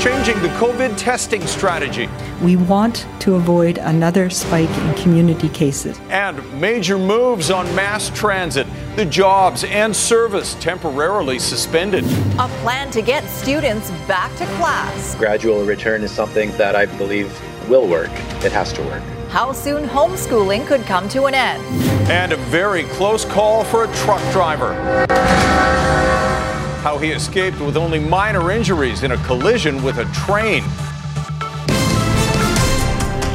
changing the COVID testing strategy. We want to avoid another spike in community cases. And major moves on mass transit, the jobs and service temporarily suspended. A plan to get students back to class. Gradual return is something that I believe will work. It has to work. How soon homeschooling could come to an end. And a very close call for a truck driver. How he escaped with only minor injuries in a collision with a train.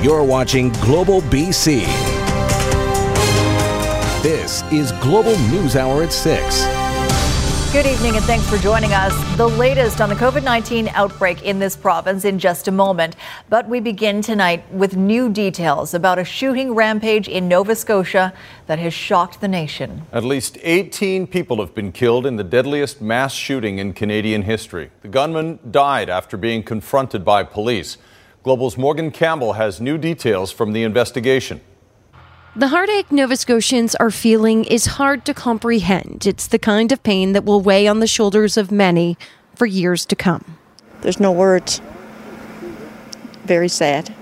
You're watching Global BC. This is Global News Hour at 6. Good evening and thanks for joining us. The latest on the COVID 19 outbreak in this province in just a moment. But we begin tonight with new details about a shooting rampage in Nova Scotia that has shocked the nation. At least 18 people have been killed in the deadliest mass shooting in Canadian history. The gunman died after being confronted by police. Global's Morgan Campbell has new details from the investigation. The heartache Nova Scotians are feeling is hard to comprehend. It's the kind of pain that will weigh on the shoulders of many for years to come. There's no words. Very sad.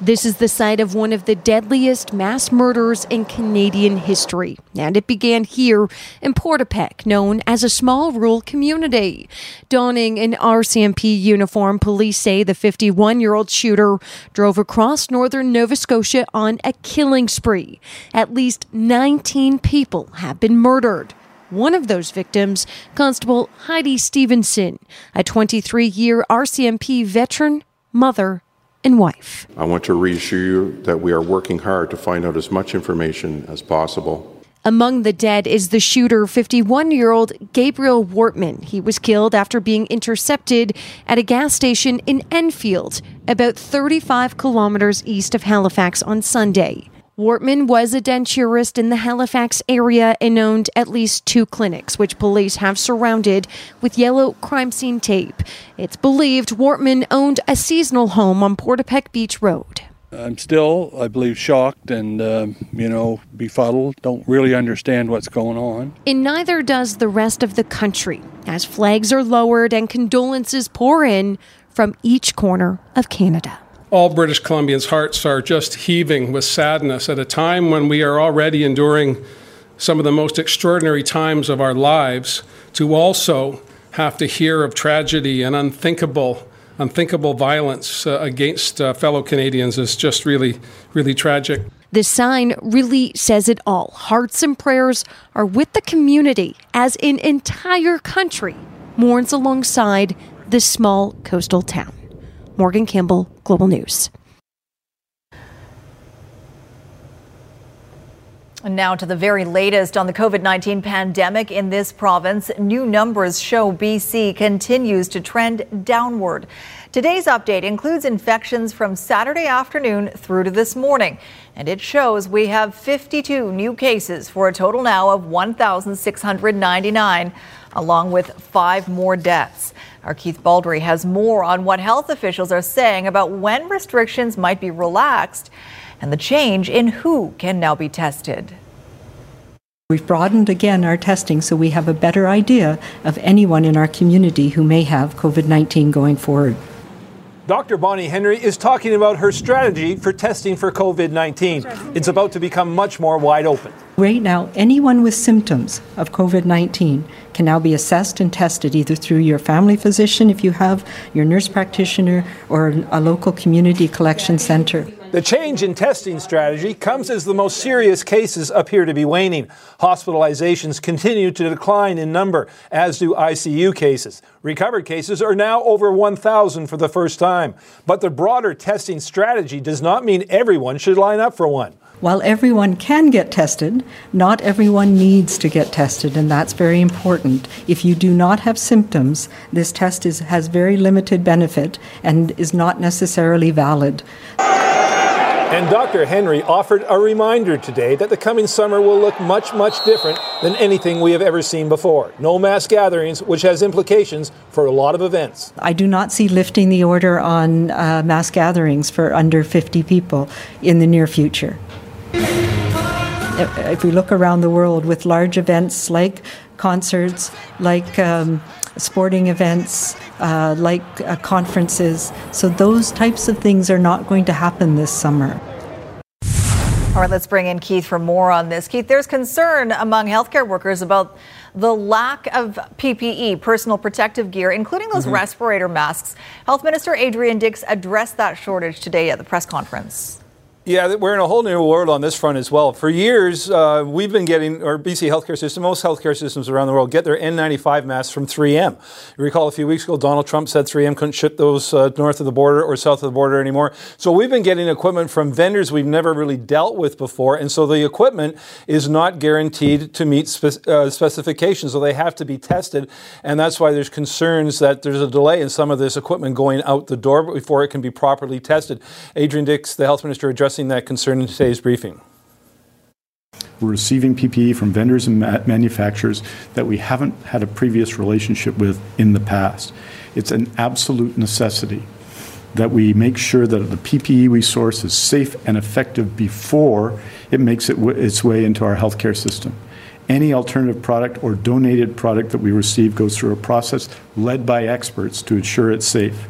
This is the site of one of the deadliest mass murders in Canadian history, and it began here in Portapique, known as a small rural community. Donning an RCMP uniform, police say the 51 year old shooter drove across northern Nova Scotia on a killing spree. At least 19 people have been murdered. One of those victims, Constable Heidi Stevenson, a 23 year RCMP veteran, mother, and wife. I want to reassure you that we are working hard to find out as much information as possible. Among the dead is the shooter, 51 year old Gabriel Wortman. He was killed after being intercepted at a gas station in Enfield, about 35 kilometers east of Halifax on Sunday. Wortman was a denturist in the Halifax area and owned at least two clinics, which police have surrounded with yellow crime scene tape. It's believed Wortman owned a seasonal home on Portapique Beach Road. I'm still, I believe, shocked and, uh, you know, befuddled. Don't really understand what's going on. And neither does the rest of the country, as flags are lowered and condolences pour in from each corner of Canada all British Columbians' hearts are just heaving with sadness at a time when we are already enduring some of the most extraordinary times of our lives, to also have to hear of tragedy and unthinkable, unthinkable violence uh, against uh, fellow Canadians is just really, really tragic. This sign really says it all. Hearts and prayers are with the community as an entire country mourns alongside this small coastal town. Morgan Campbell, Global News. And now to the very latest on the COVID 19 pandemic in this province. New numbers show BC continues to trend downward. Today's update includes infections from Saturday afternoon through to this morning, and it shows we have 52 new cases for a total now of 1,699, along with five more deaths. Our Keith Baldrey has more on what health officials are saying about when restrictions might be relaxed and the change in who can now be tested. We've broadened again our testing so we have a better idea of anyone in our community who may have COVID 19 going forward. Dr. Bonnie Henry is talking about her strategy for testing for COVID 19. It's about to become much more wide open. Right now, anyone with symptoms of COVID 19 can now be assessed and tested either through your family physician, if you have, your nurse practitioner, or a local community collection center. The change in testing strategy comes as the most serious cases appear to be waning. Hospitalizations continue to decline in number, as do ICU cases. Recovered cases are now over 1,000 for the first time. But the broader testing strategy does not mean everyone should line up for one. While everyone can get tested, not everyone needs to get tested, and that's very important. If you do not have symptoms, this test is, has very limited benefit and is not necessarily valid. And Dr. Henry offered a reminder today that the coming summer will look much, much different than anything we have ever seen before. No mass gatherings, which has implications for a lot of events. I do not see lifting the order on uh, mass gatherings for under 50 people in the near future if we look around the world with large events like concerts, like um, sporting events, uh, like uh, conferences. So those types of things are not going to happen this summer. All right, let's bring in Keith for more on this. Keith, there's concern among healthcare workers about the lack of PPE, personal protective gear, including those mm-hmm. respirator masks. Health Minister Adrian Dix addressed that shortage today at the press conference. Yeah, we're in a whole new world on this front as well. For years, uh, we've been getting, our BC healthcare system, most healthcare systems around the world get their N95 masks from 3M. You recall a few weeks ago, Donald Trump said 3M couldn't ship those uh, north of the border or south of the border anymore. So we've been getting equipment from vendors we've never really dealt with before. And so the equipment is not guaranteed to meet spe- uh, specifications. So they have to be tested. And that's why there's concerns that there's a delay in some of this equipment going out the door before it can be properly tested. Adrian Dix, the health minister, addressing addressing that concern in today's briefing. We're receiving PPE from vendors and manufacturers that we haven't had a previous relationship with in the past. It's an absolute necessity that we make sure that the PPE we source is safe and effective before it makes it w- its way into our healthcare system. Any alternative product or donated product that we receive goes through a process led by experts to ensure it's safe.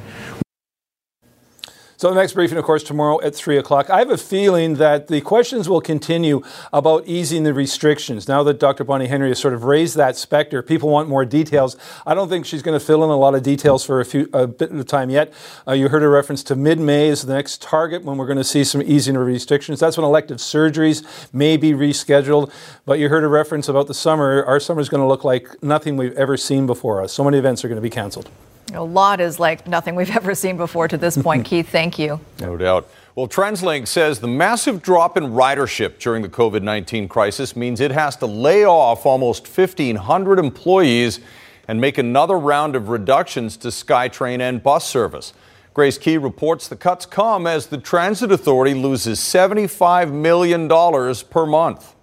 So the next briefing, of course, tomorrow at 3 o'clock. I have a feeling that the questions will continue about easing the restrictions. Now that Dr. Bonnie Henry has sort of raised that specter, people want more details. I don't think she's going to fill in a lot of details for a, few, a bit of time yet. Uh, you heard a reference to mid-May as the next target when we're going to see some easing of restrictions. That's when elective surgeries may be rescheduled. But you heard a reference about the summer. Our summer is going to look like nothing we've ever seen before. So many events are going to be canceled. A lot is like nothing we've ever seen before to this point. Keith, thank you. No doubt. Well, TransLink says the massive drop in ridership during the COVID 19 crisis means it has to lay off almost 1,500 employees and make another round of reductions to SkyTrain and bus service. Grace Ke reports the cuts come as the Transit Authority loses $75 million per month.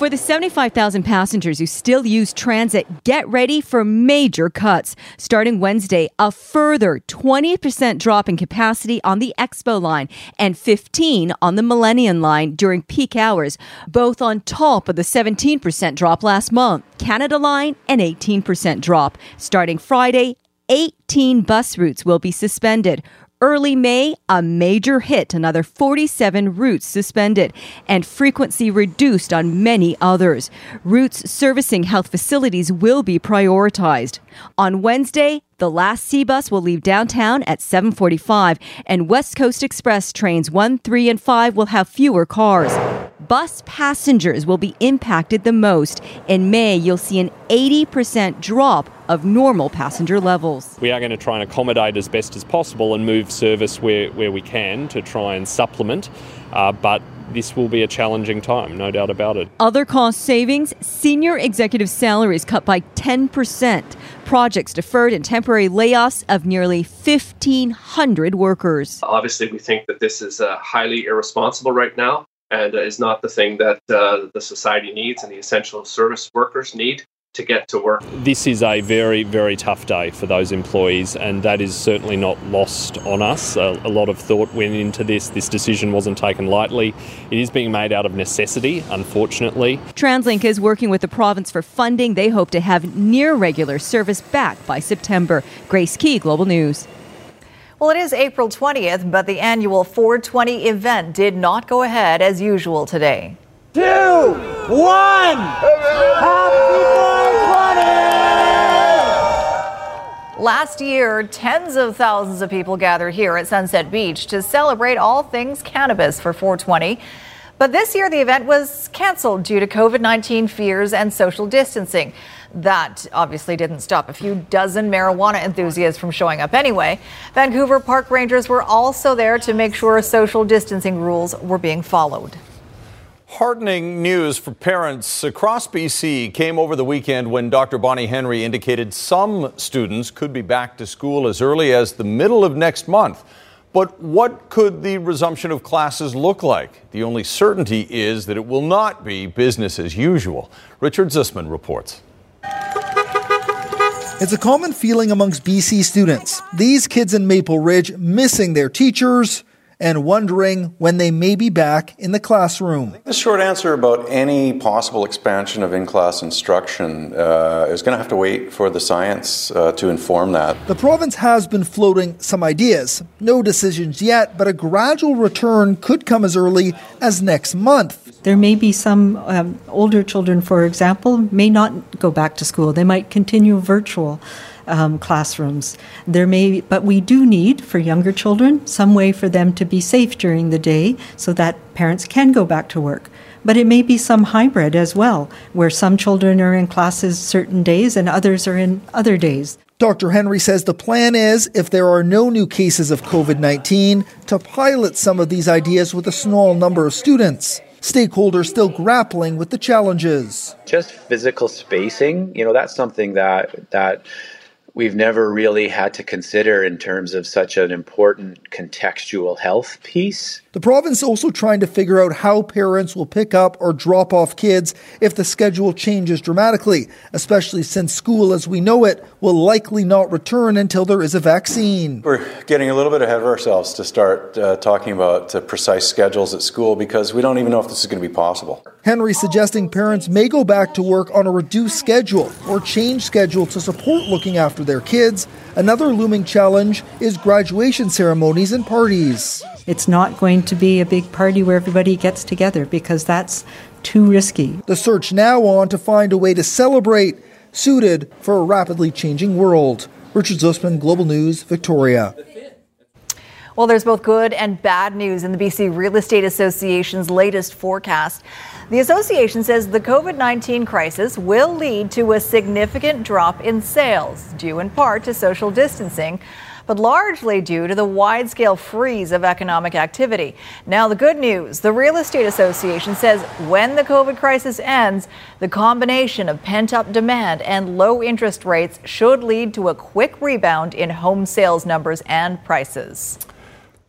For the 75,000 passengers who still use transit, get ready for major cuts. Starting Wednesday, a further 20% drop in capacity on the Expo line and 15 on the Millennium line during peak hours, both on top of the 17% drop last month. Canada line, an 18% drop. Starting Friday, 18 bus routes will be suspended. Early May, a major hit, another 47 routes suspended, and frequency reduced on many others. Routes servicing health facilities will be prioritized. On Wednesday, the last SeaBus will leave downtown at 7:45 and West Coast Express trains 1, 3 and 5 will have fewer cars. Bus passengers will be impacted the most. In May, you'll see an 80% drop of normal passenger levels. We are going to try and accommodate as best as possible and move service where, where we can to try and supplement, uh, but this will be a challenging time, no doubt about it. Other cost savings senior executive salaries cut by 10%, projects deferred, and temporary layoffs of nearly 1,500 workers. Obviously, we think that this is uh, highly irresponsible right now and uh, is not the thing that uh, the society needs and the essential service workers need to get to work. This is a very, very tough day for those employees, and that is certainly not lost on us. A, a, lot of thought went into this. This decision wasn't taken lightly. It is being made out of necessity, unfortunately. TransLink is working with the province for funding. They hope to have near regular service back by September. Grace Ke, Global News. Well, it is April 20th, but the annual 420 event did not go ahead as usual today two, one. Happy 420! Last year, tens of thousands of people gathered here at Sunset Beach to celebrate all things cannabis for 420. But this year, the event was canceled due to COVID 19 fears and social distancing. That obviously didn't stop a few dozen marijuana enthusiasts from showing up anyway. Vancouver park rangers were also there to make sure social distancing rules were being followed. Heartening news for parents across BC came over the weekend when Dr. Bonnie Henry indicated some students could be back to school as early as the middle of next month. But what could the resumption of classes look like? The only certainty is that it will not be business as usual. Richard Zussman reports. It's a common feeling amongst BC students. These kids in Maple Ridge missing their teachers and wondering when they may be back in the classroom. The short answer about any possible expansion of in class instruction uh, is going to have to wait for the science uh, to inform that. The province has been floating some ideas. No decisions yet, but a gradual return could come as early as next month. There may be some um, older children, for example, may not go back to school. They might continue virtual um, classrooms. There may, but we do need for younger children some way for them to be safe during the day, so that parents can go back to work. But it may be some hybrid as well, where some children are in classes certain days and others are in other days. Dr. Henry says the plan is, if there are no new cases of COVID 19, to pilot some of these ideas with a small number of students. Stakeholders still grappling with the challenges. Just physical spacing, you know, that's something that that we've never really had to consider in terms of such an important contextual health piece. The province is also trying to figure out how parents will pick up or drop off kids if the schedule changes dramatically, especially since school as we know it will likely not return until there is a vaccine. We're getting a little bit ahead of ourselves to start uh, talking about uh, precise schedules at school because we don't even know if this is going to be possible. Henry suggesting parents may go back to work on a reduced schedule or change schedule to support looking after their kids. Another looming challenge is graduation ceremonies and parties. It's not going to be a big party where everybody gets together because that's too risky. The search now on to find a way to celebrate, suited for a rapidly changing world. Richard Zussman, Global News, Victoria. Well, there's both good and bad news in the BC Real Estate Association's latest forecast. The association says the COVID 19 crisis will lead to a significant drop in sales, due in part to social distancing but largely due to the wide scale freeze of economic activity. Now, the good news the Real Estate Association says when the COVID crisis ends, the combination of pent up demand and low interest rates should lead to a quick rebound in home sales numbers and prices.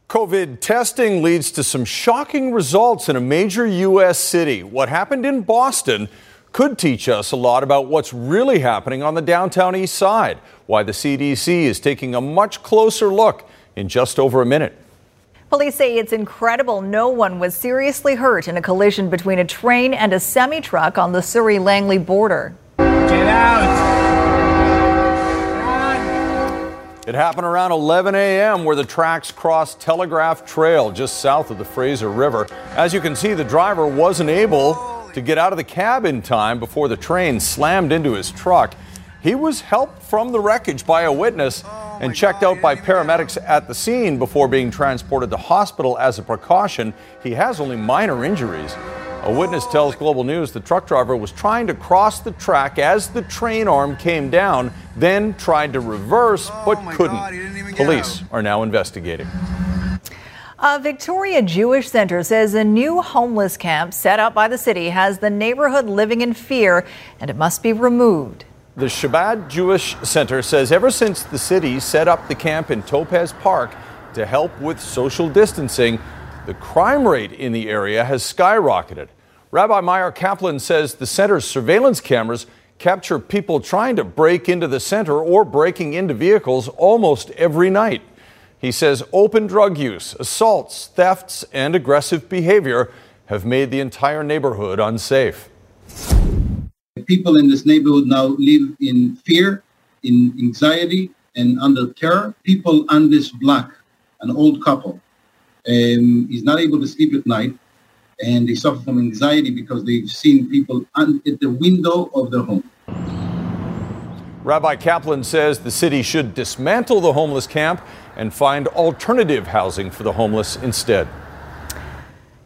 COVID testing leads to some shocking results in a major U.S. city. What happened in Boston could teach us a lot about what's really happening on the downtown east side, why the CDC is taking a much closer look in just over a minute. Police say it's incredible no one was seriously hurt in a collision between a train and a semi truck on the Surrey Langley border. Get out! It happened around 11 a.m. where the tracks crossed Telegraph Trail just south of the Fraser River. As you can see, the driver wasn't able to get out of the cab in time before the train slammed into his truck. He was helped from the wreckage by a witness and checked out by paramedics at the scene before being transported to hospital as a precaution. He has only minor injuries. A witness tells Global News the truck driver was trying to cross the track as the train arm came down, then tried to reverse but oh couldn't. God, Police are now investigating. A Victoria Jewish Center says a new homeless camp set up by the city has the neighborhood living in fear and it must be removed. The Chabad Jewish Center says ever since the city set up the camp in Topaz Park to help with social distancing, the crime rate in the area has skyrocketed. Rabbi Meir Kaplan says the center's surveillance cameras capture people trying to break into the center or breaking into vehicles almost every night. He says open drug use, assaults, thefts, and aggressive behavior have made the entire neighborhood unsafe. People in this neighborhood now live in fear, in anxiety, and under terror. People on this block, an old couple, um, is not able to sleep at night and they suffer from anxiety because they've seen people un- at the window of their home. Rabbi Kaplan says the city should dismantle the homeless camp and find alternative housing for the homeless instead.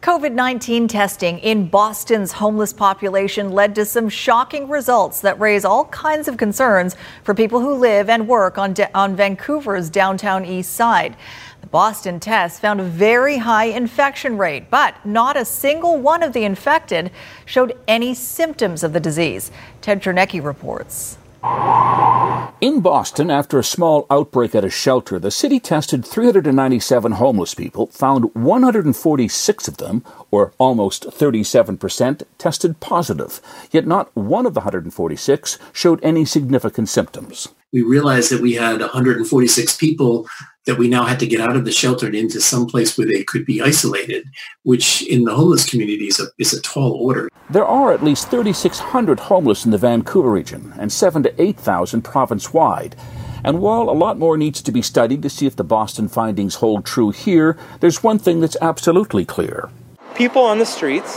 COVID 19 testing in Boston's homeless population led to some shocking results that raise all kinds of concerns for people who live and work on, de- on Vancouver's downtown east side. The Boston test found a very high infection rate, but not a single one of the infected showed any symptoms of the disease. Ted Chernecki reports. In Boston, after a small outbreak at a shelter, the city tested 397 homeless people, found 146 of them, or almost 37%, tested positive. Yet not one of the 146 showed any significant symptoms. We realized that we had 146 people that we now had to get out of the shelter and into some place where they could be isolated, which in the homeless community is a, is a tall order. There are at least 3,600 homeless in the Vancouver region and 7 to 8,000 province wide. And while a lot more needs to be studied to see if the Boston findings hold true here, there's one thing that's absolutely clear. People on the streets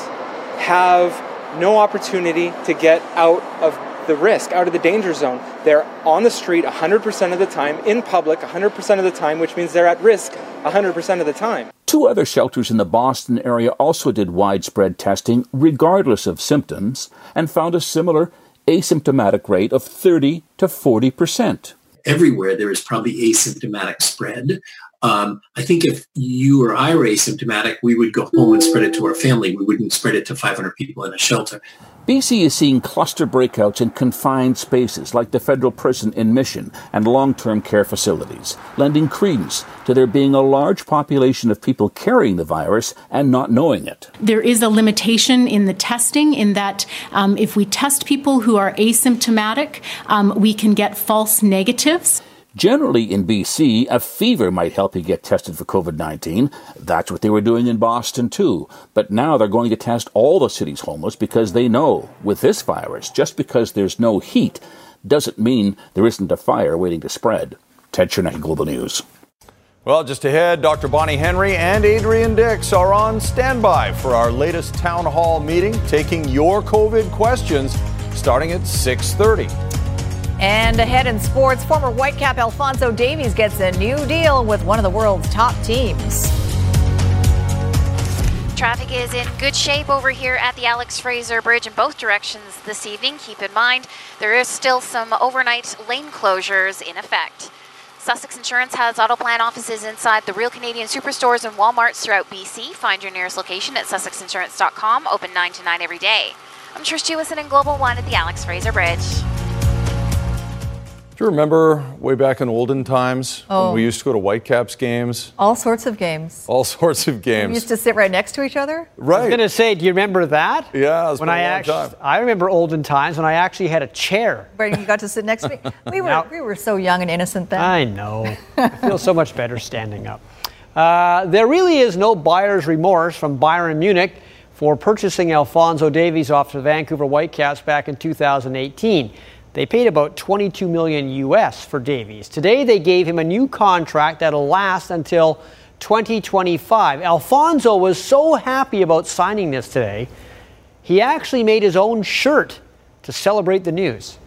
have no opportunity to get out of the risk, out of the danger zone. They're on the street 100% of the time, in public 100% of the time, which means they're at risk 100% of the time. Two other shelters in the Boston area also did widespread testing, regardless of symptoms, and found a similar asymptomatic rate of 30 to 40 percent. Everywhere there is probably asymptomatic spread. Um, I think if you or I were asymptomatic, we would go home and spread it to our family. We wouldn't spread it to 500 people in a shelter. BC is seeing cluster breakouts in confined spaces like the federal prison in Mission and long term care facilities, lending credence to there being a large population of people carrying the virus and not knowing it. There is a limitation in the testing, in that um, if we test people who are asymptomatic, um, we can get false negatives. Generally, in BC, a fever might help you get tested for COVID 19. That's what they were doing in Boston, too. But now they're going to test all the city's homeless because they know with this virus, just because there's no heat doesn't mean there isn't a fire waiting to spread. Ted Chernecki, Global News. Well, just ahead, Dr. Bonnie Henry and Adrian Dix are on standby for our latest town hall meeting, taking your COVID questions starting at 630. And ahead in sports, former Whitecap Alphonso Davies gets a new deal with one of the world's top teams. Traffic is in good shape over here at the Alex Fraser Bridge in both directions this evening. Keep in mind, there is still some overnight lane closures in effect. Sussex Insurance has auto plan offices inside the Real Canadian Superstores and Walmarts throughout BC. Find your nearest location at sussexinsurance.com, open 9 to 9 every day. I'm Trish Jewison in Global One at the Alex Fraser Bridge. Do you remember way back in olden times Oh. when we used to go to Whitecaps games? All sorts of games. All sorts of games. We used to sit right next to each other. Right. I was going to say, do you remember that? Yeah, it was when been I a long actually, time. I remember olden times when I actually had a chair. Where you got to sit next to me. We were Now- we were so young and innocent then. I know. I feel so much better standing up. Uh, there really is no buyer's remorse from Bayern Munich for purchasing Alphonso Davies off the Vancouver Whitecaps back in 2018. They paid about 22 million US for Davies. Today they gave him a new contract that'll last until 2025. Alphonso was so happy about signing this today, he actually made his own shirt to celebrate the news.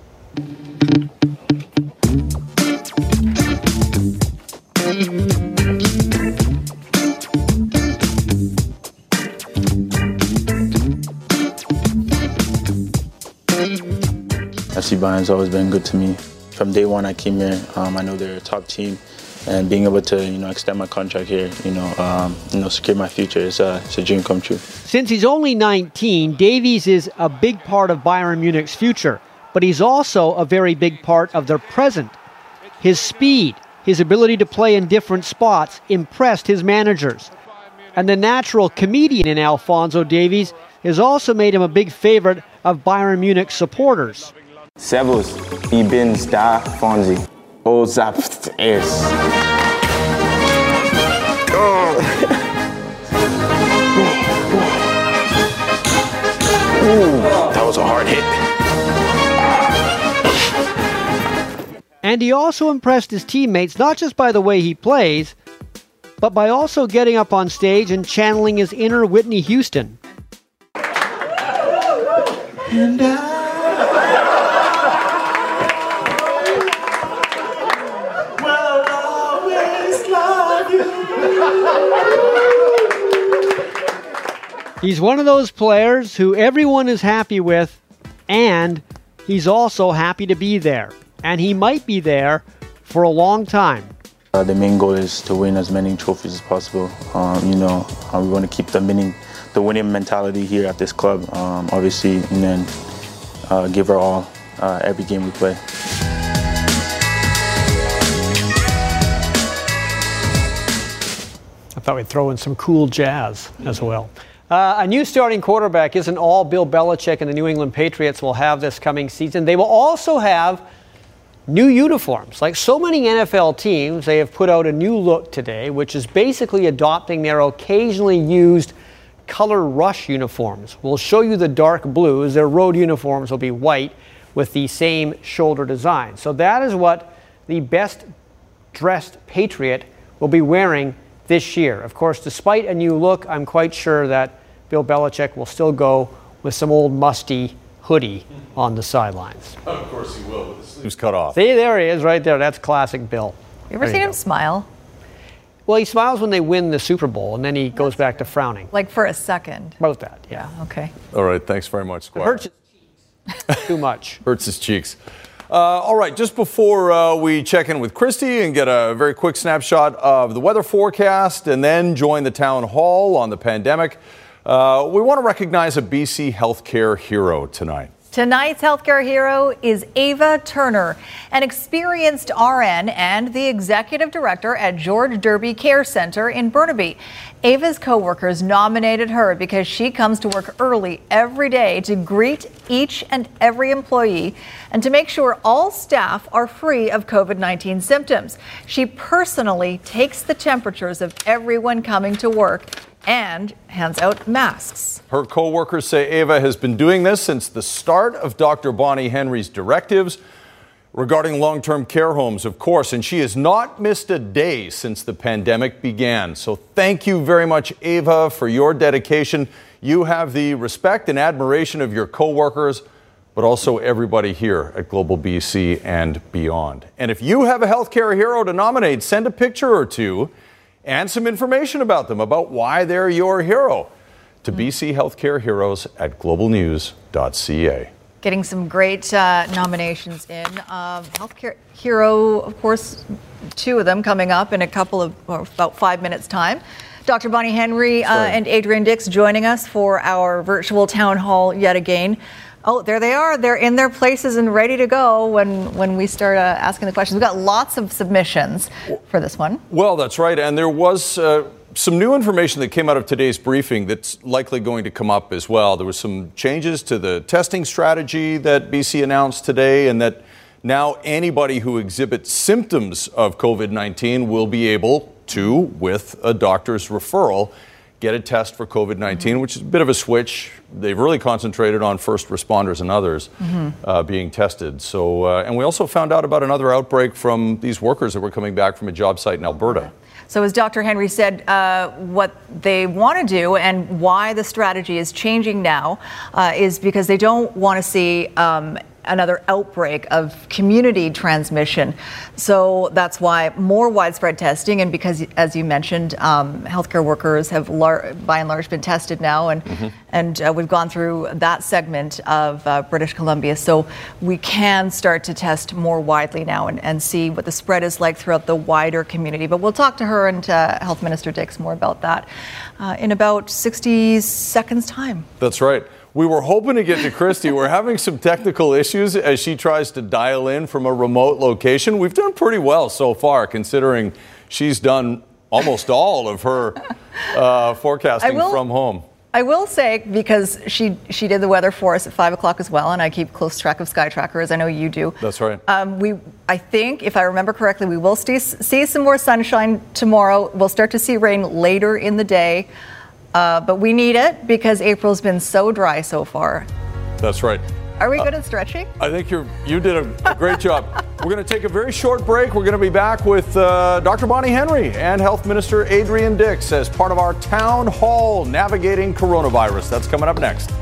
FC Bayern's always been good to me. From day one I came here, um, I know they're a top team, and being able to you know extend my contract here, you know, um, you know, secure my future is uh, it's a dream come true. Since he's only 19, Davies is a big part of Bayern Munich's future, but he's also a very big part of their present. His speed, his ability to play in different spots impressed his managers. And the natural comedian in Alphonso Davies has also made him a big favorite of Bayern Munich supporters. Servus, ich bin's da Fonzi. Oh, zapt es. That was a hard hit. And he also impressed his teammates not just by the way he plays, but by also getting up on stage and channeling his inner Whitney Houston. And I He's one of those players who everyone is happy with, and he's also happy to be there. And he might be there for a long time. Uh, the main goal is to win as many trophies as possible. Um, you know, uh, we want to keep the winning, the winning mentality here at this club. Um, obviously, and then uh, give our all uh, every game we play. I thought we'd throw in some cool jazz as well. Uh, a new starting quarterback isn't all Bill Belichick and the New England Patriots will have this coming season. They will also have new uniforms. Like so many NFL teams, they have put out a new look today, which is basically adopting their occasionally used color rush uniforms. We'll show you the dark blues. Their road uniforms will be white with the same shoulder design. So that is what the best dressed Patriot will be wearing this year. Of course, despite a new look, I'm quite sure that Bill Belichick will still go with some old musty hoodie on the sidelines. Of course he will, with the sleeves cut off. See, there he is right there. That's classic Bill. You ever There seen you him smile? Well, he smiles when they win the Super Bowl, and then he goes back to frowning. Like for a second. About that, yeah. Okay. All right, thanks very much, Squire. hurts his cheeks too much. Hurts his cheeks. Uh, all right, just before uh, we check in with Kristi and get a very quick snapshot of the weather forecast and then join the town hall on the pandemic, uh, we want to recognize a BC healthcare hero tonight. Tonight's healthcare hero is Ava Turner, an experienced RN and the executive director at George Derby Care Center in Burnaby. Ava's coworkers nominated her because she comes to work early every day to greet each and every employee and to make sure all staff are free of COVID 19 symptoms. She personally takes the temperatures of everyone coming to work and hands out masks. Her coworkers say Ava has been doing this since the start of Dr. Bonnie Henry's directives regarding long term care homes, of course, and she has not missed a day since the pandemic began. So thank you very much, Ava, for your dedication. You have the respect and admiration of your coworkers, but also everybody here at Global BC and beyond. And if you have a healthcare hero to nominate, send a picture or two and some information about them, about why they're your hero, to BC Healthcare Heroes at globalnews.ca. Getting some great uh, nominations in. Um, Healthcare Hero, of course, two of them coming up in a couple of, or about five minutes' time. Dr. Bonnie Henry uh, and Adrian Dix joining us for our virtual town hall yet again. Oh, there they are. They're in their places and ready to go when, when we start uh, asking the questions. We've got lots of submissions for this one. Well, that's right. And there was uh, some new information that came out of today's briefing that's likely going to come up as well. There was some changes to the testing strategy that BC announced today, and that now anybody who exhibits symptoms of COVID 19 will be able to, with a doctor's referral, get a test for COVID 19, which is a bit of a switch. They've really concentrated on first responders and others uh, being tested. So, uh, and we also found out about another outbreak from these workers that were coming back from a job site in Alberta. So, as Dr. Henry said, uh, what they want to do and why the strategy is changing now uh, is because they don't want to see um, another outbreak of community transmission. So that's why more widespread testing, and because, as you mentioned, um, healthcare workers have lar- by and large been tested now, and and uh, we've gone through that segment of uh, British Columbia. So we can start to test more widely now and, and see what the spread is like throughout the wider community. But we'll talk to her and uh, Health Minister Dix more about that uh, in about 60 seconds' time. That's right. We were hoping to get to Kristi. We're having some technical issues as she tries to dial in from a remote location. We've done pretty well so far, considering she's done almost all of her uh, forecasting will- from home. I will say because she she did the weather for us at five o'clock as well, and I keep close track of Sky Tracker as I know you do. That's right. Um, we, I think, if I remember correctly, we will see, see some more sunshine tomorrow. We'll start to see rain later in the day, uh, but we need it because April's been so dry so far. That's right. Are we good at stretching? I think you're you did a, a great job. We're going to take a very short break. We're going to be back with uh, Dr. Bonnie Henry and Health Minister Adrian Dix as part of our town hall navigating coronavirus. That's coming up next.